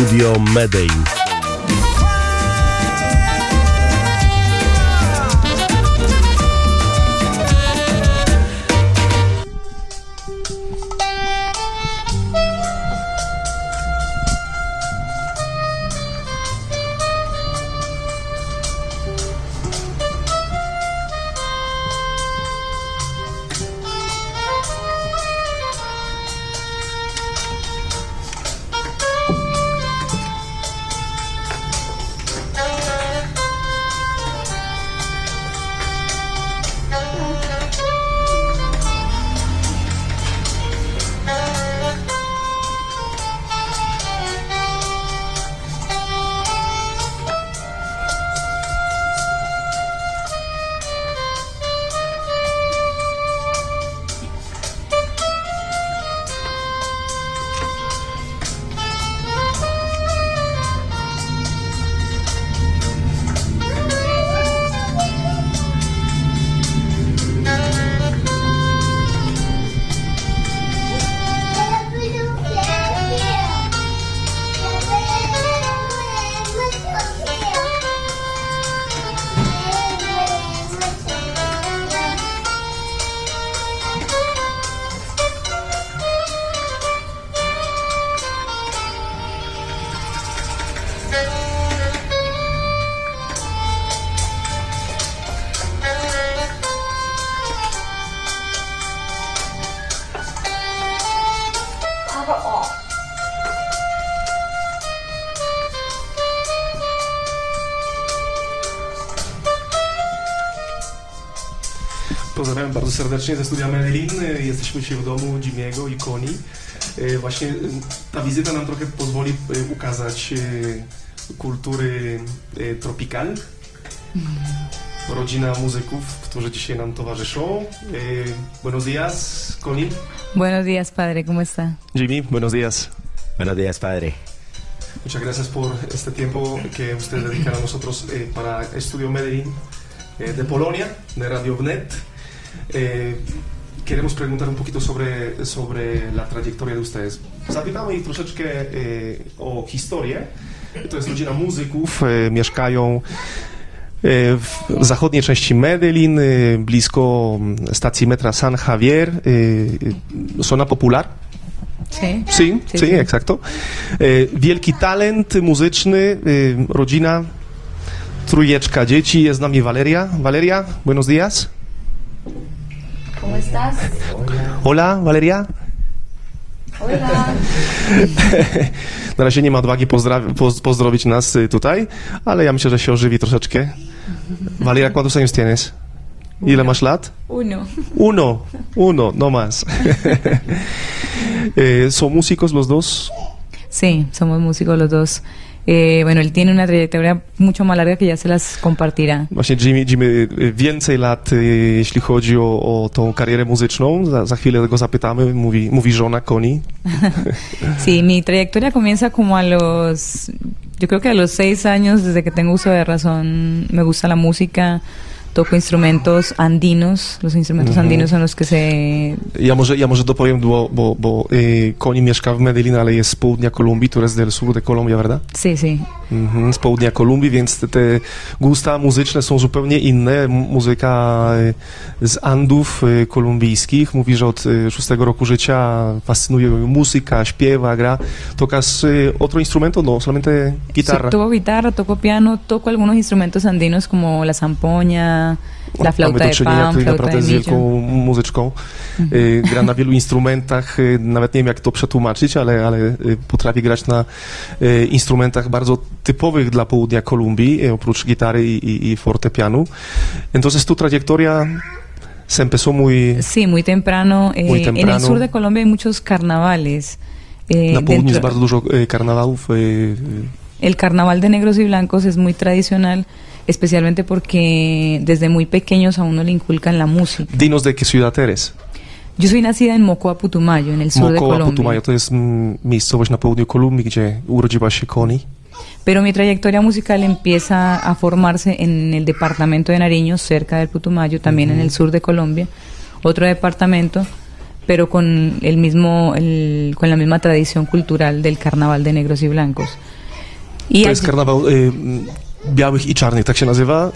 Studio Medellin. Bardzo serdecznie ze studia Medellin. Jesteśmy dzisiaj w domu Jimiego i Koni. Właśnie e, ta wizyta nam trochę pozwoli ukazać kultury tropical. Rodzina muzyków, którzy dzisiaj nam towarzyszą. E, Buenos días, Koni. Buenos días, padre, ¿cómo está? Jimmy, buenos días. Buenos días, padre. Muchas gracias por este tiempo que ustedes dedican a nosotros eh, para Estudio Medellín eh, de Polonia, de Radio Wnet. Eh, queremos preguntar un poquito sobre, sobre la trayectoria de ustedes. Zapytamy ich troszeczkę e, o historię. To jest rodzina muzyków, e, mieszkają w zachodniej części Medellin, blisko stacji metra San Javier. Zona Popular. Sí. Sí, sí, Sí, exacto. Wielki talent muzyczny, rodzina, trójeczka dzieci, jest z nami Valeria. Valeria, buenos días. ¿Cómo estás? Hola, Valeria. Hola. Na razie nie ma odwagi pozdra- poz- pozdrowić nas y, tutaj, ale ja myślę, że się ożywi troszeczkę. Valeria, ¿cuántos años tienes? Ile masz lat? Uno. Uno, uno, no más. Eh, ¿Son músicos los dos? Sí, somos músicos los dos. Eh, bueno, él tiene una trayectoria mucho más larga que ya se las compartirá. Właśnie Jimmy, Jimmy więcej lat, jeśli chodzi o, o tą karierę muzyczną. Za, za chwilę go zapytamy, mówi, mówi żona Koni. Sí, mi trayectoria comienza como a los, yo creo que a los seis años, desde que tengo uso de razón, me gusta la música, toco instrumentos andinos, los instrumentos andinos son los que se... Ja może, ja może dopowiem, bo, bo, bo y, Koni mieszka w Medellin, ale jest z południa Kolumbii, tu jest del sur de Colombia, prawda? Sí, sí, Mhm, z południa Kolumbii, więc te, te gusta muzyczne są zupełnie inne. Muzyka z Andów y, kolumbijskich. Mówi, że od szóstego roku życia fascynuje ją muzyka, śpiewa, gra. Tocas otro instrumento? No, solamente guitarra. Sí, toco guitarra, toco piano, toco algunos instrumentos andinos como la zampoña, la flauta Mamy do czynienia tutaj naprawdę z wielką muzyczką. Y, gra na wielu instrumentach, y, nawet nie wiem jak to przetłumaczyć, ale, ale y, potrafi grać na instrumentach bardzo typowych dla południa Kolumbii, oprócz gitary i, i, fortepianu. Entonces tu trayectoria se empezó muy... Sí, muy temprano. Muy En temprano. el sur de Colombia hay muchos carnavales. Eh, Na południu jest dentro- bardzo dużo karnawałów. el carnaval de negros y blancos es muy tradicional, especialmente porque desde muy pequeños a uno le inculcan la música. Dinos de qué ciudad eres. Yo soy nacida en Mocoa, Putumayo, en el sur de Colombia. Putumayo, to jest mm, miejscowość na południu Kolumbii, gdzie urodziła się Koni. Pero mi trayectoria musical empieza a formarse en el departamento de Nariño, cerca del Putumayo, también en el sur de Colombia, otro departamento. pero con el mismo, el, con la misma tradición cultural del carnaval de negros y blancos. I to jest karnawał y, białych i czarnych, tak się nazywa.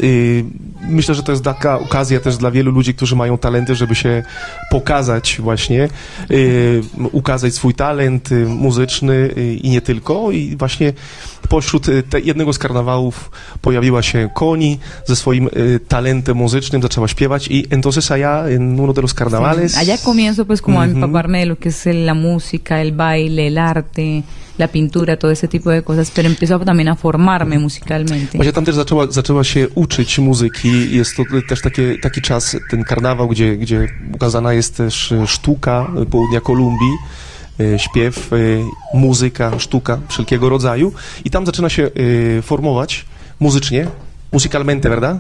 Myślę, że to jest taka okazja też dla wielu ludzi, którzy mają talenty, żeby się pokazać właśnie, y, ukazać swój talent y, muzyczny y, i nie tylko. I właśnie pośród jednego z karnawałów pojawiła się Koni ze swoim talentem muzycznym, zaczęła śpiewać i entonces allá en uno de los carnavales... Allá comienzo pues como a empaparme de lo que es la música, el baile, el arte, la pintura, todo ese tipo de cosas, pero empiezo también a formarme musicalmente. Właśnie tam też zaczęła, zaczęła się uczyć muzyki. Jest to też takie, taki czas, ten karnawał, gdzie, gdzie ukazana jest też e, sztuka południa Kolumbii, e, śpiew, e, muzyka, sztuka wszelkiego rodzaju. I tam zaczyna się formować muzycznie, musicalmente, ¿verdad?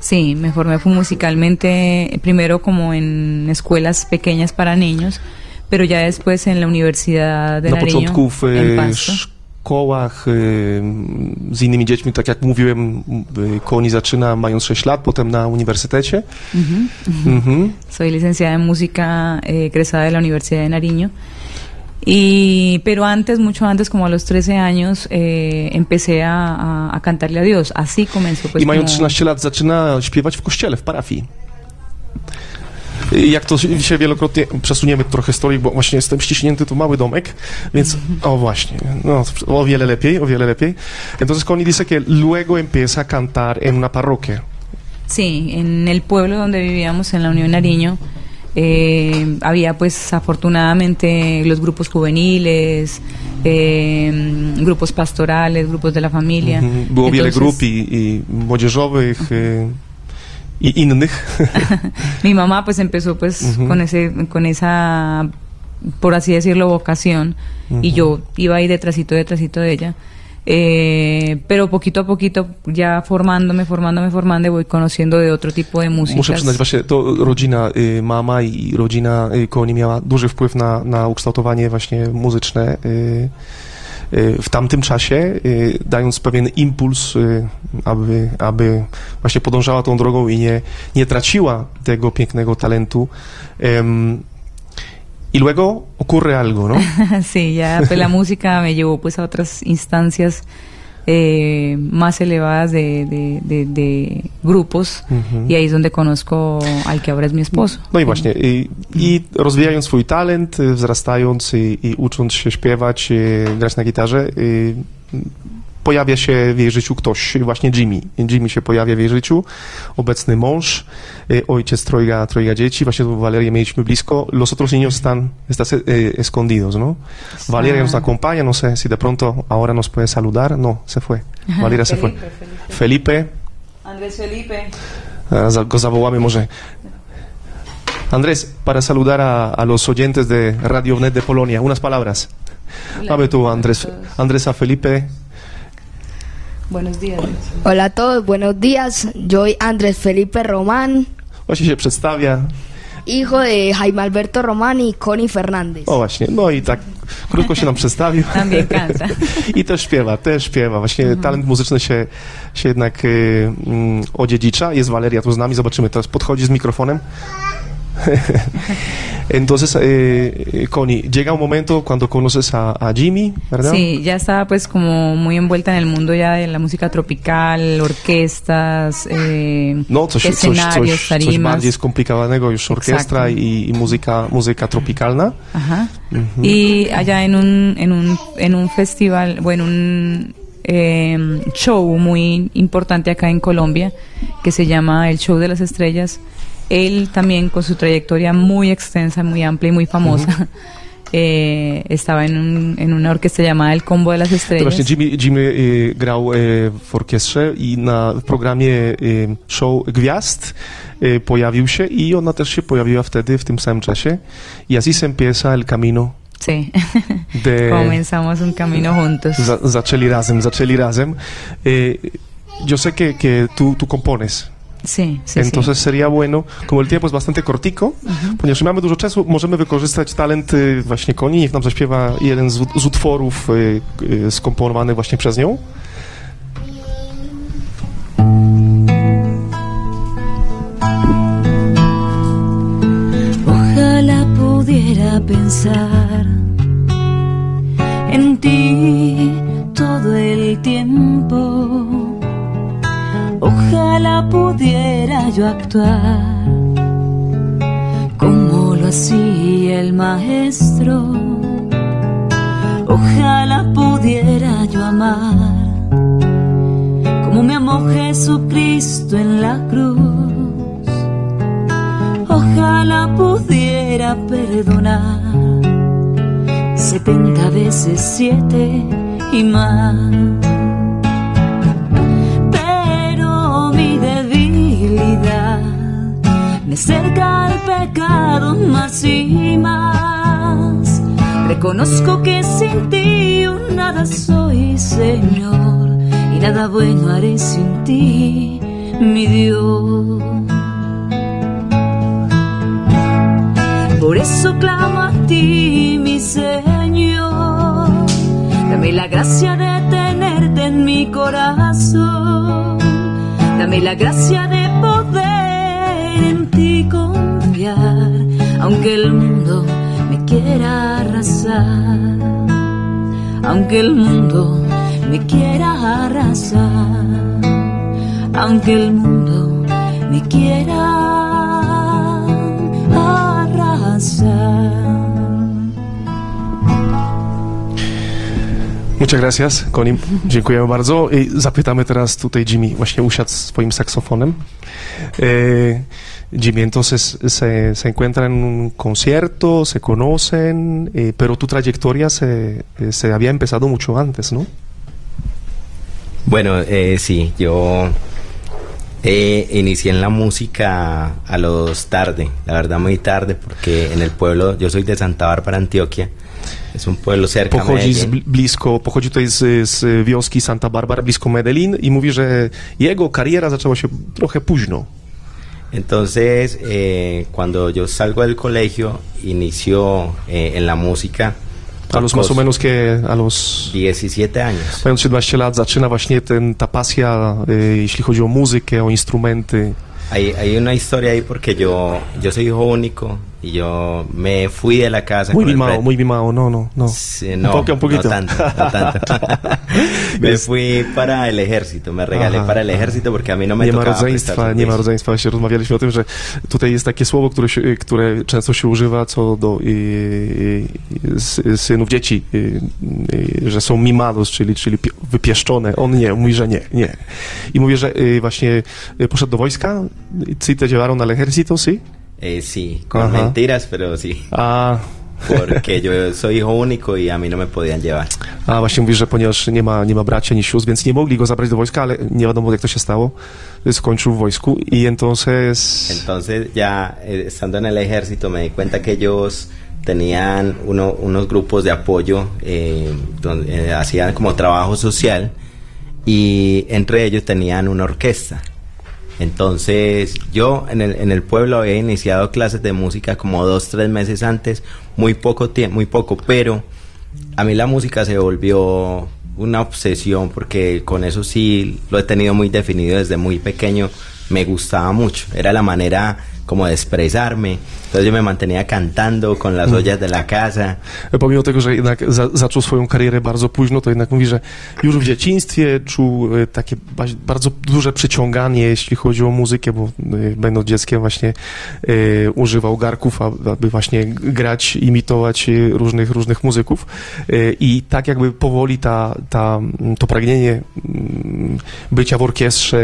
Sí, me formé musicalmente primero como en escuelas pequeñas para niños, pero ya después en la Universidad de Na Nariño, początku w en e, Pasto. szkołach e, z innymi dziećmi, tak jak mówiłem, e, Koni zaczyna mając 6 lat, potem na uniwersytecie. Ujú. Mhm. Soy licenciada en música egresada de la Universidad de Nariño. Y, pero antes, mucho antes, como a los 13 años, eh, empecé a, a- a cantarle a Dios. Así comenzó. Pues, I mając como- 13 lat zaczyna śpiewać w kościele, w parafii. Jak to się wielokrotnie przesuniemy trochę stolik, bo właśnie jestem ściśnięty, tu mały domek, więc o właśnie, no, o wiele lepiej, o wiele lepiej. Entonces Connie dice que luego empieza a cantar en una parroquia. Sí, en el pueblo donde vivíamos, en la Unión Nariño, eh, había pues afortunadamente los grupos juveniles, eh, grupos pastorales, grupos de la familia. Mhm. Było wiele Entonces, grup i, i młodzieżowych y, i innych. Mi mamá pues empezó pues Ujú. con ese con esa por así decirlo vocación y Ujú. yo iba ahí detrásito detrásito de ella. Eh, pero poquito a poquito ya formándome, formándome, formando voy conociendo de otro tipo de música. Muszę przyznać, właśnie to rodzina, y, mama i rodzina y, Koni miała duży wpływ na, na ukształtowanie właśnie muzyczne y, y, w tamtym czasie, y, dając pewien impuls, y, aby, aby właśnie podążała tą drogą i nie, nie traciła tego pięknego talentu. Y luego ocurre algo, ¿no? sí, ya pues la música me llevó pues a otras instancias eh, más elevadas de, de, de- de grupos Mhm. y ahí es donde conozco al que ahora es mi esposo. No i właśnie, i, i rozwijając swój talent, y, wzrastając i, i ucząc się śpiewać, y, grać na gitarze, y, pojawia się w jej życiu ktoś, właśnie Jimmy. Jimmy się pojawia w jej życiu, obecny mąż, ojciec trojga, trojga dzieci, właśnie tu Valerię mieliśmy blisko. Los otros niños están, eh, escondidos, ¿no? Valeria nos acompaña, no sé si de pronto ahora nos puede saludar. No, se fue. Valeria se fue. Felipe, Andrés Felipe. Go zawołamy może. Andrés, para saludar a, a los oyentes de Radio Net de Polonia, unas palabras. Mamy tu Andrés, Andrés a Felipe. Buenos días. Hola a todos, buenos días. Yo soy Andrés Felipe Román, Właśnie się przedstawia. hijo de Jaime Alberto Román y Connie Fernández. O właśnie, no i tak krótko się nam przedstawił. También canta. I też śpiewa, też śpiewa. Właśnie talent muzyczny się, się jednak y, mm, odziedzicza. Jest Valeria tu z nami, zobaczymy. Teraz podchodzi z mikrofonem. Entonces, eh, Connie, llega un momento cuando conoces a, a Jimmy, ¿verdad? Sí, ya estaba pues como muy envuelta en el mundo ya de la música tropical, orquestas, eh, No, escenarios, coś, coś tarimas. bardziej skomplikowanego, już orkiestra Exacto. i, i muzyka, muzyka tropikalna. Ajá. Mhm. Y allá en un, en un, en un festival, bueno, un eh, show muy importante acá en Colombia, que se llama el Show de las Estrellas, él también con su trayectoria muy extensa, muy amplia y muy famosa, eh, estaba en, un, en una orquesta llamada El Combo de las To Estrellas. właśnie Jimmy, Jimmy y, grał y, w orkiestrze i na w programie y, show Gwiazd y, pojawił się i ona też się pojawiła wtedy, w tym samym czasie. Y así se empieza el camino Sí, de... comenzamos un camino juntos. Za, zaczęli razem, zaczęli razem. Y, yo sé que, que tú, tú compones. Sí, sí, Entonces sería bueno, como el tiempo es bastante cortico, ponieważ nie mamy dużo czasu, możemy wykorzystać talent y, właśnie Koni. Niech nam zaśpiewa jeden z, z utworów y, y, skomponowany właśnie przez nią. Ojalá pudiera pensar en ti todo el tiempo. Ojalá pudiera yo actuar como lo hacía el maestro. Ojalá pudiera yo amar como me amó Jesucristo en la cruz. Ojalá pudiera perdonar setenta veces siete y más. Me acerca al pecado más y más. Reconozco que sin ti nada soy, Señor, y nada bueno haré sin ti, mi Dios. Por eso clamo a ti, mi Señor. Dame la gracia de tenerte en mi corazón. Dame la gracia de poder aunque el mundo me quiera arrasar. Aunque el mundo me quiera arrasar. Aunque el mundo me quiera Muchas gracias, Konim. Dziękujemy bardzo. I zapytamy teraz tutaj Jimmy, właśnie usiadł swoim saksofonem. Eh, Jimmy, entonces se, se encuentra en un concierto, se conocen, eh, pero tu trayectoria se, se había empezado mucho antes, ¿no? Bueno, eh, sí, yo eh, inicié en la música a los tarde, la verdad muy tarde, porque en el pueblo, yo soy de Santa Bárbara, Antioquia, es un pueblo cerca pochodzi de Medellín. blisko, pochodzi tutaj z, z wioski Santa Barbara, blisko Medellin i mówi, że jego kariera zaczęła się trochę późno. Entonces, eh, cuando yo salgo del colegio, inició eh, en la música. A los más o menos que a los 17 años. Mając 17 lat zaczyna właśnie ten, ta pasja, y, jeśli chodzi o muzykę, o instrumenty. Hay, hay una historia ahí porque yo, yo soy hijo único y yo me fui de la casa. Muy mimado, muy mimado, no, no, no. Sí, no, un poco, un poquito. no tanto, no tanto. me fui para el ejército, me regalé Aha, para el ejército porque a mí no me nie ma tocaba prestar rodzeństwa, nie ma rodzeństwa. Właśnie rozmawialiśmy o tym, że tutaj jest takie słowo, które, się, które często się używa co do y, y, y, synów dzieci, że są mimados, czyli, czyli pi- wypieszczone. On nie, mówi, że nie, nie. I mówi, że y, właśnie y, poszedł do wojska, sí te llevaron al ejército, sí? Eh, sí, con Ajá. mentiras, pero sí. A, Porque yo soy hijo único y a mí no me podían llevar. a właśnie mówi, że ponieważ nie ma, nie ma braci ani sióstr, więc nie mogli go zabrać do wojska, ale nie wiadomo jak to się stało. Skończył w wojsku i entonces... Entonces ya eh, estando en el ejército me di cuenta que ellos tenían uno- unos grupos de apoyo eh, donde eh, hacían como trabajo social y entre ellos tenían una orquesta. Entonces yo en el, en el pueblo había iniciado clases de música como dos, tres meses antes, muy poco tiempo, muy poco, pero a mí la música se volvió una obsesión porque con eso sí lo he tenido muy definido desde muy pequeño, me gustaba mucho, era la manera como de expresarme, entonces yo me mantenía cantando con las ollas de la casa. Pomimo tego, że jednak za, zaczął swoją karierę bardzo późno, to jednak mówi, że już w dzieciństwie czuł e, takie ba- bardzo duże przyciąganie, jeśli chodzi o muzykę, bo e, będąc dzieckiem właśnie e, używał garków, aby właśnie grać, imitować różnych, różnych muzyków. I tak jakby powoli ta, ta, to pragnienie mm, bycia w orkiestrze,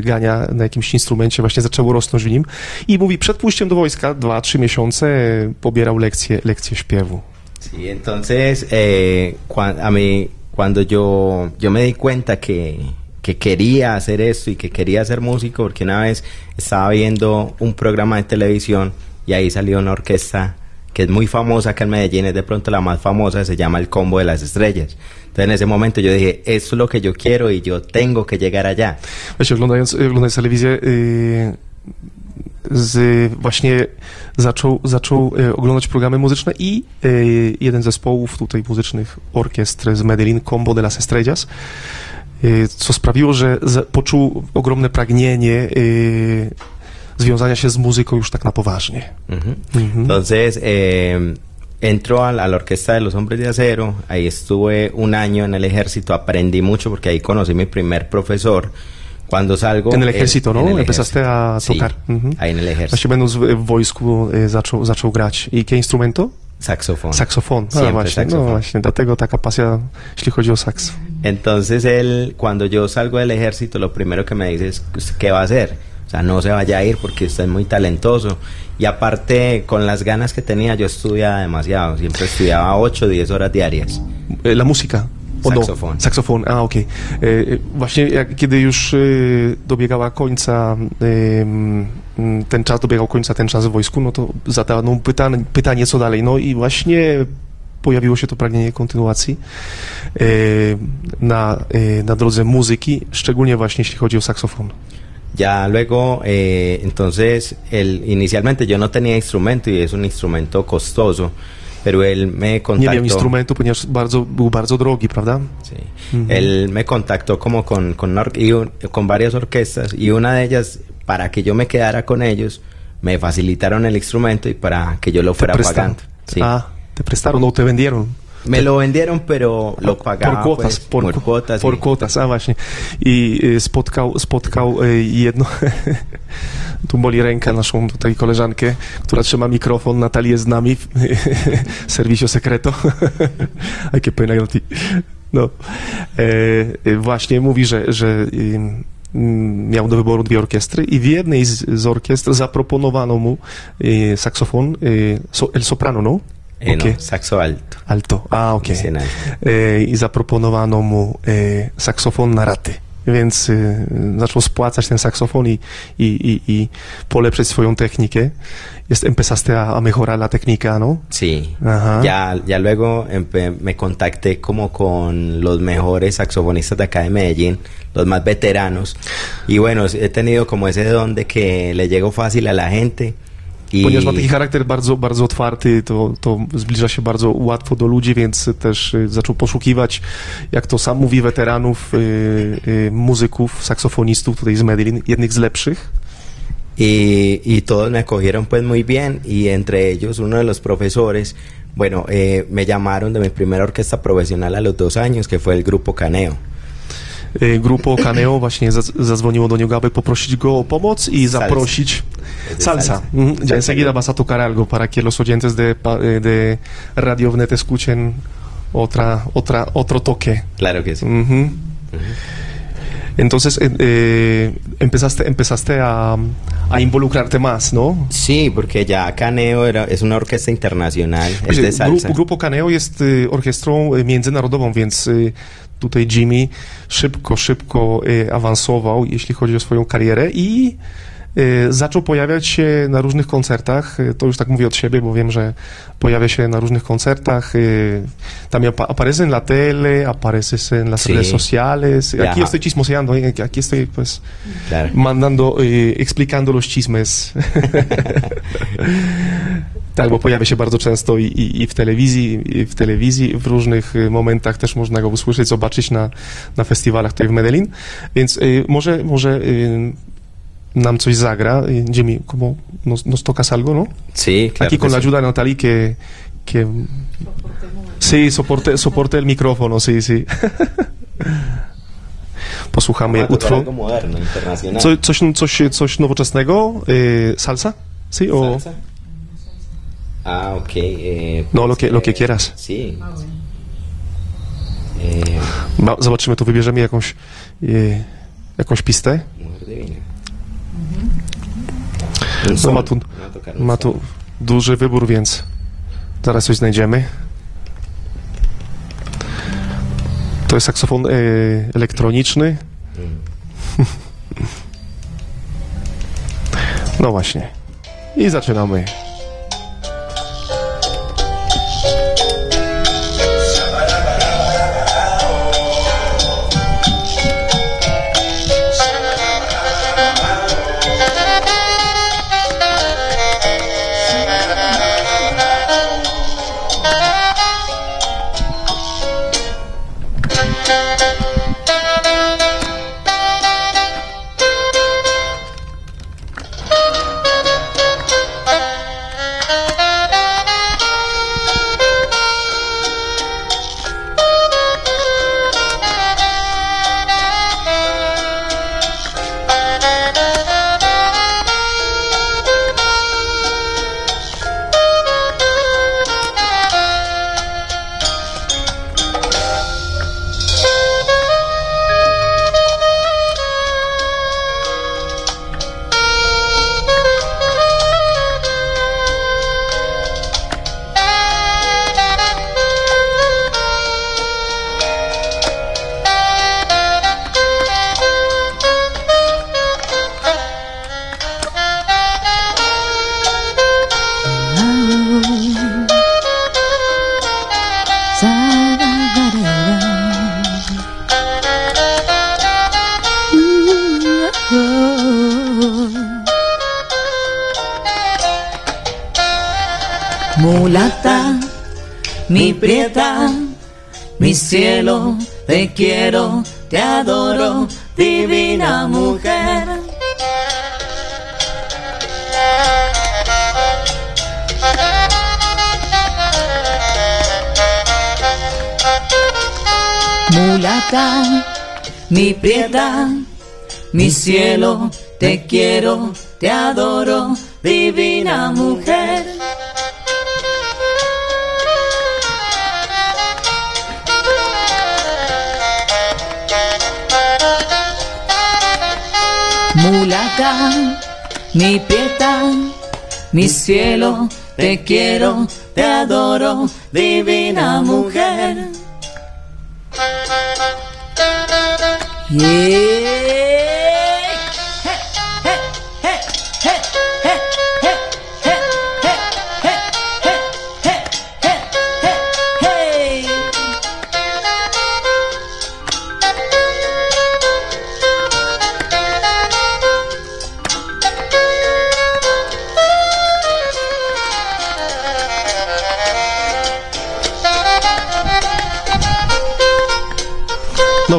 grania na jakimś instrumencie właśnie zaczęło rosnąć w nim. I mówi, przed pójściem do wojska, dwa, trzy miesiące e, pobierał lekcje, lekcje śpiewu. Sí, entonces eh, cua- a mí cuando yo, yo me di cuenta que, que quería hacer esto y que quería ser músico, porque una vez estaba viendo un programa de televisión y ahí salió una orquesta que es muy famosa acá en Medellín, es de pronto la más famosa, se llama el Combo de las Estrellas. Entonces en ese momento yo dije, esto es lo que yo quiero y yo tengo que llegar allá. Właśnie oglądając, oglądając telewizję, yy, z, właśnie zaczął, zaczął e, oglądać programy muzyczne i jeden z zespołów tutaj muzycznych orkiestr z Medellin, Combo de las Estrellas, co sprawiło, że poczuł ogromne pragnienie związania się z muzyką już tak na poważnie. Ujú. Ujú. Entonces, eh, entro a la, a la Orquesta de los Hombres de Acero, ahí estuve un año en el ejército, aprendí mucho porque ahí conocí mi primer profesor. Cuando salgo... En el ejército, ¿no? en el Empezaste a Sí, tocar. Mhm. ahí en el ejército. Właśnie będąc w, wojsku y, zaczął, zaczął grać. I jakie instrumento? Saxofón. Saksofon. A, Siempre właśnie, no saxofón. właśnie, dlatego taka pasja, jeśli chodzi o saks. Entonces él, cuando yo salgo del ejército, lo primero que me dice es, "¿Usted ¿qué va a hacer? O sea, no se vaya a ir porque usted es muy talentoso. Y aparte, con las ganas que tenía, yo estudiaba demasiado. Siempre estudiaba 8 o 10 horas diarias. E, La. O, no. Saksofon. Saksofon, a okej. E, e, Właśnie jak, kiedy już e, dobiegała końca e, mm, ten czas, dobiegał końca ten czas w wojsku, no to zadano pytanie, pytanie co dalej. No i właśnie pojawiło się to pragnienie kontynuacji e, na, na drodze muzyki, szczególnie właśnie jeśli chodzi o saksofon. Ya luego, eh, entonces, él, inicialmente yo no tenía instrumento y es un instrumento costoso, pero él me Nie contactó. miał instrumentu, ponieważ bardzo, był bardzo drogi, prawda? Sí. Él me contactó como con, con, una or- y un- con varias orquestas y una de ellas, para que yo me quedara con ellos, me facilitaron el instrumento y para que yo lo fuera pagando. Sí. Ah, te prestaron o te vendieron. Me lo vendieron, pero lo pagaba por quotas, pues, por, por cuotas. por y- quotas, a właśnie. I spotkał, spotkał y, jedno, tu boli ręka naszą tutaj koleżankę, która trzyma mikrofon, Natalia jest z nami w serwisie Secreto. Hay que pena Nati. No. E, e, właśnie mówi, że, że miał do wyboru dwie orkiestry i w jednej z, z orkiestr zaproponowano mu y, saksofon, so, el soprano, no? Eh, no, Okej. saxo alto. Alto, a. Dicen alto. E, i zaproponowano mu e, saksofon na raty. Więc e, zaczął spłacać ten saksofon i, i, i, i polepszyć swoją technikę. Jest empezaste a, a mejorar la técnica, ¿no? Sí. Ajá. Ya, ya luego me contacté como con los mejores saxofonistas de acá de Medellín, los más veteranos. Y bueno, he tenido como ese don de que le llego fácil a la gente. Y Ponieważ ma taki charakter bardzo, bardzo otwarty, to, to zbliża się bardzo łatwo do ludzi, więc też e, zaczął poszukiwać, jak to sam mówi, weteranów, e, e, muzyków, saksofonistów tutaj z Medellin, jednych z lepszych. Y, y todos me acogieron pues muy bien y entre ellos uno de los profesores, bueno, eh, me llamaron de mi primera orquesta profesional a los dos años, que fue el grupo Caneo. E, Grupo Caneo właśnie zadzwoniło do niego, aby poprosić go o pomoc i zaprosić salsa. salsa. Mhm. Ya enseguida vas a tocar algo para que los oyentes de, eh, de Radio Vnet escuchen otra, otra, otro toque. Claro que sí. Ujú. Entonces eh, eh, empezaste, empezaste a, a involucrarte más, ¿no? Sí, porque ya Caneo era, es una orquesta internacional, es de salsa. Grup, Grupo Caneo jest y, orkiestrą y, międzynarodową, więc y, tutaj Jimmy szybko, szybko y, awansował, jeśli chodzi o swoją karierę i y, zaczął pojawiać się na różnych koncertach. Y, To już tak mówię od siebie, bo wiem, że pojawia się na różnych koncertach. También apa- aparece en la tele, apareces en las Sí. redes sociales. Aquí Ajá. estoy chismoseando, ¿eh? aquí estoy pues Claro. mandando, explicando los chismes. tak, bo pojawia się bardzo często i, i, i w telewizji, i w telewizji, w różnych y, momentach też można go usłyszeć, zobaczyć na, na festiwalach tutaj w Medellin. Więc y, może, może y, nam coś zagra. Jimmy, como nos, nos tocas algo, no? Sí, claro. Aquí con la ayuda de Natalie que... que Sí, soporte, soporte el micrófono, sí, sí. Posłuchamy utworu. Co, coś, coś, coś nowoczesnego? Y, salsa? Sí, o... ¿Salsa? Ah, ok. eh, No, lo que- lo que eh, quieras. Sí. Eh, Ma, zobaczymy, tu wybierzemy jakąś, y, jakąś pistę. Un No, ma tu, ma tu duży wybór, więc zaraz coś znajdziemy. To jest saksofon y, elektroniczny. Mm. No właśnie. I zaczynamy. Mulata, mi prieta, mi cielo, te quiero, te adoro, divina mujer. Mulata, mi prieta, mi cielo, te quiero, te adoro, divina mujer. Mulata, mi pieta, mi cielo, te quiero, te adoro, divina mujer.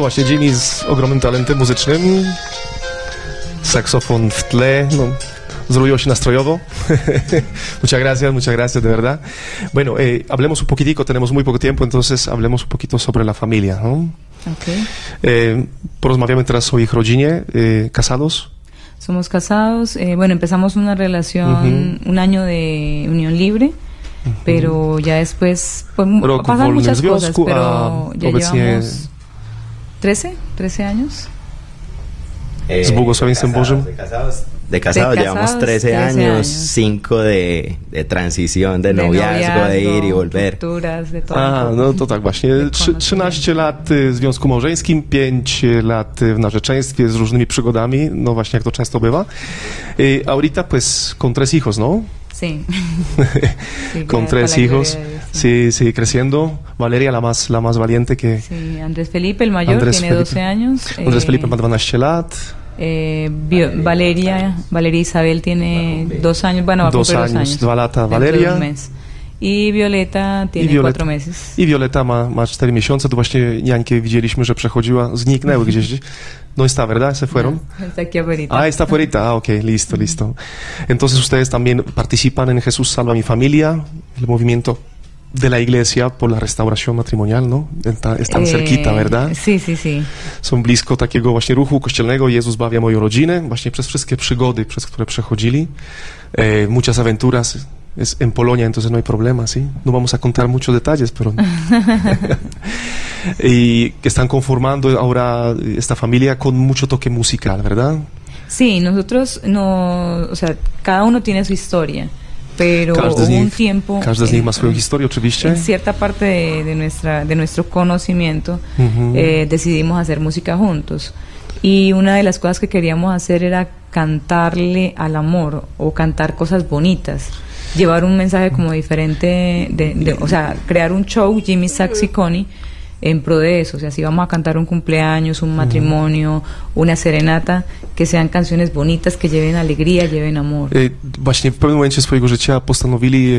Właśnie, Jimmy z ogromnym talentem muzycznym, saksofon w tle, no, zrobiło się nastrojowo. muchas gracias, muchas gracias, de verdad. Bueno, eh, hablemos un poquitico, tenemos muy poco tiempo, entonces hablemos un poquito sobre la familia, ¿no? Okay. Eh, porozmawiamy teraz o ich rodzinie, eh, casados. Somos casados. eh, bueno, empezamos una relación, un año de unión libre, pero ya después pues, Rok pasan muchas cosas, pero ya llevamos 13, 13 años. Eh, de casados, Bożym. De casados, de casados De llevamos casados, 13, 13 años, años. 5 de, de transición, de, noviazgo, de ir y volver. rupturas, de todo. A, no to tak właśnie. Trzy- 13 lat y, w związku małżeńskim, 5 lat y, w narzeczeństwie z różnymi przygodami, no właśnie jak to często bywa. Y, ahorita pues con tres hijos, ¿no? Sí. Sí, Con tres hijos. de. Sí, sí, creciendo. Valeria la más, la más valiente que... Sí, Andrés Felipe, el mayor, Andrés tiene 12 Felipe. años. Andrés eh, Felipe ma 12 lat. eh, Bio- Valeria, Valeria Isabel tiene dos años, bueno, va a Dos cumplir dos años, años. dwa lata dentro de Valeria. un mes. Y Violeta tiene Violeta. cuatro meses. I Violeta ma, ma 4 miesiące. Tu właśnie niańkę widzieliśmy, że przechodziła, zniknęły gdzieś. No está, ¿verdad? Se fueron. Está aquí afuera. Ah, está afuera. Ah, ok, listo, listo. Entonces ustedes también participan en Jesús Salva Mi Familia, el movimiento de la iglesia por la restauración matrimonial, ¿no? Está- Están Eh, cerquita, ¿verdad? Sí, sí, sí. Są blisko takiego właśnie ruchu kościelnego Jezus bawia moją rodzinę, właśnie przez wszystkie przygody, przez które przechodzili. Eh, muchas aventuras es en Polonia, entonces no hay problema, ¿sí? No vamos a contar muchos detalles, pero... y que están conformando ahora esta familia con mucho toque musical, ¿verdad? Sí, nosotros no, o sea, cada uno tiene su historia, pero hubo un tiempo każdy z nich en- ma swoją historię oczywiście. en cierta parte de, de nuestra de nuestro conocimiento eh, decidimos hacer música juntos. Y una de las cosas que queríamos hacer era cantarle al amor o cantar cosas bonitas. Llevar un mensaje como diferente de, de- o sea crear un show Jimmy Saxiconi en pro de eso, o sea, si vamos a cantar un cumpleaños, un matrimonio, una serenata, que sean canciones bonitas, que lleven alegría, lleven amor. E, Właśnie w pewnym momencie swojego życia postanowili e,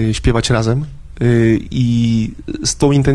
e, śpiewać razem. E, I z tą intencją